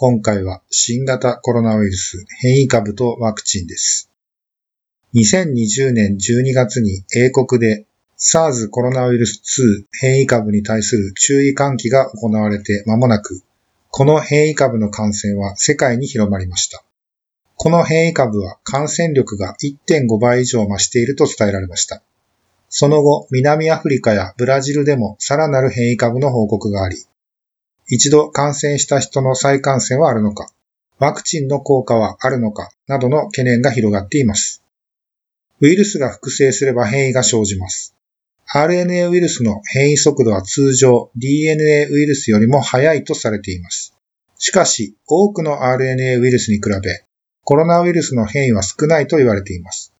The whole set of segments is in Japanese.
今回は新型コロナウイルス変異株とワクチンです。2020年12月に英国で SARS コロナウイルス2変異株に対する注意喚起が行われて間もなく、この変異株の感染は世界に広まりました。この変異株は感染力が1.5倍以上増していると伝えられました。その後、南アフリカやブラジルでもさらなる変異株の報告があり、一度感染した人の再感染はあるのか、ワクチンの効果はあるのか、などの懸念が広がっています。ウイルスが複製すれば変異が生じます。RNA ウイルスの変異速度は通常 DNA ウイルスよりも速いとされています。しかし、多くの RNA ウイルスに比べ、コロナウイルスの変異は少ないと言われています。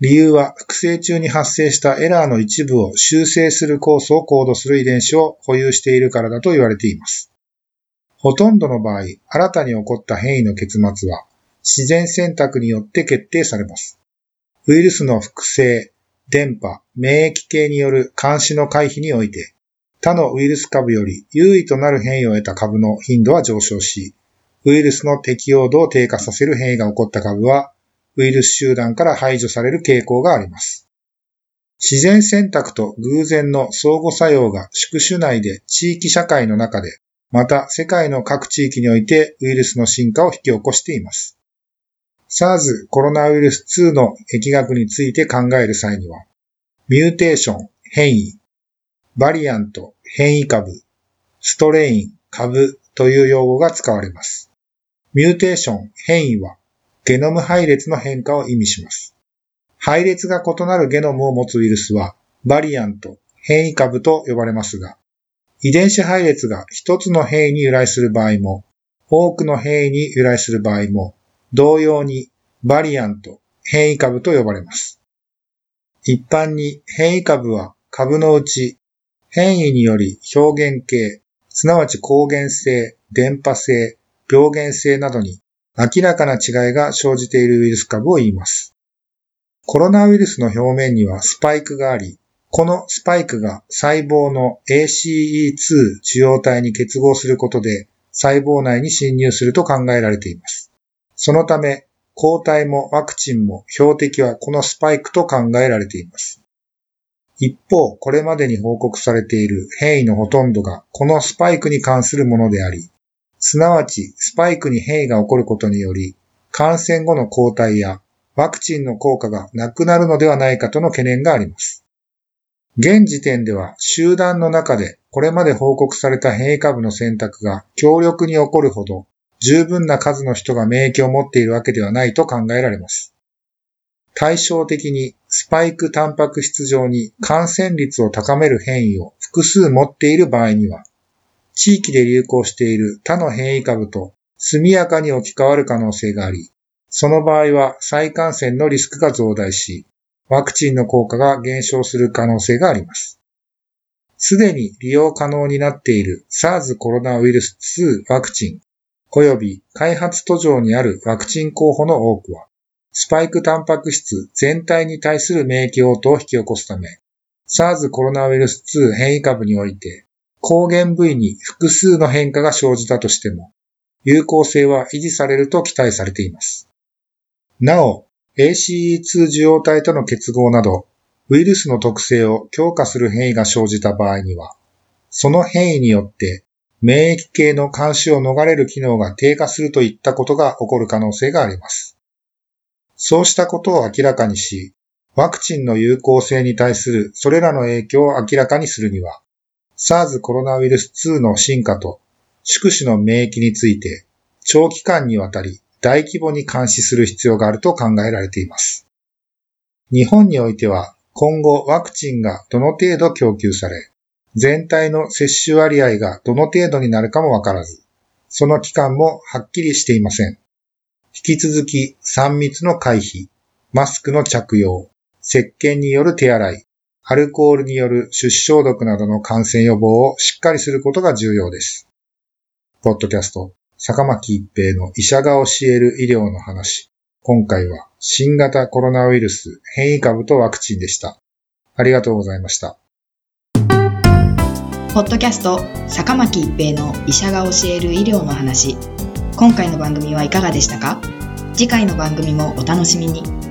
理由は複製中に発生したエラーの一部を修正する酵素をコードする遺伝子を保有しているからだと言われています。ほとんどの場合、新たに起こった変異の結末は自然選択によって決定されます。ウイルスの複製、電波、免疫系による監視の回避において、他のウイルス株より優位となる変異を得た株の頻度は上昇し、ウイルスの適応度を低下させる変異が起こった株はウイルス集団から排除される傾向があります。自然選択と偶然の相互作用が宿主内で地域社会の中で、また世界の各地域においてウイルスの進化を引き起こしています。SARS コロナウイルス2の疫学について考える際には、ミューテーション、変異、バリアント、変異株、ストレイン、株という用語が使われます。ミューテーション、変異は、ゲノム配列の変化を意味します。配列が異なるゲノムを持つウイルスは、バリアント、変異株と呼ばれますが、遺伝子配列が一つの変異に由来する場合も、多くの変異に由来する場合も、同様にバリアント、変異株と呼ばれます。一般に変異株は株のうち、変異により表現系、すなわち抗原性、電波性、病原性などに明らかな違いが生じているウイルス株を言います。コロナウイルスの表面にはスパイクがあり、このスパイクが細胞の ACE2 受容体に結合することで細胞内に侵入すると考えられています。そのため、抗体もワクチンも標的はこのスパイクと考えられています。一方、これまでに報告されている変異のほとんどがこのスパイクに関するものであり、すなわち、スパイクに変異が起こることにより、感染後の抗体やワクチンの効果がなくなるのではないかとの懸念があります。現時点では集団の中でこれまで報告された変異株の選択が強力に起こるほど十分な数の人が免疫を持っているわけではないと考えられます。対照的にスパイクタンパク質上に感染率を高める変異を複数持っている場合には、地域で流行している他の変異株と速やかに置き換わる可能性があり、その場合は再感染のリスクが増大し、ワクチンの効果が減少する可能性があります。すでに利用可能になっている SARS コロナウイルス2ワクチン及び開発途上にあるワクチン候補の多くは、スパイクタンパク質全体に対する免疫応答を引き起こすため、SARS コロナウイルス2変異株において、抗原部位に複数の変化が生じたとしても、有効性は維持されると期待されています。なお、ACE2 受容体との結合など、ウイルスの特性を強化する変異が生じた場合には、その変異によって免疫系の監視を逃れる機能が低下するといったことが起こる可能性があります。そうしたことを明らかにし、ワクチンの有効性に対するそれらの影響を明らかにするには、SARS コロナウイルス2の進化と宿主の免疫について長期間にわたり大規模に監視する必要があると考えられています。日本においては今後ワクチンがどの程度供給され、全体の接種割合がどの程度になるかもわからず、その期間もはっきりしていません。引き続き3密の回避、マスクの着用、石鹸による手洗い、アルコールによる手指消毒などの感染予防をしっかりすることが重要です。ポッドキャスト、坂巻一平の医者が教える医療の話。今回は新型コロナウイルス変異株とワクチンでした。ありがとうございました。ポッドキャスト、坂巻一平の医者が教える医療の話。今回の番組はいかがでしたか？次回の番組もお楽しみに。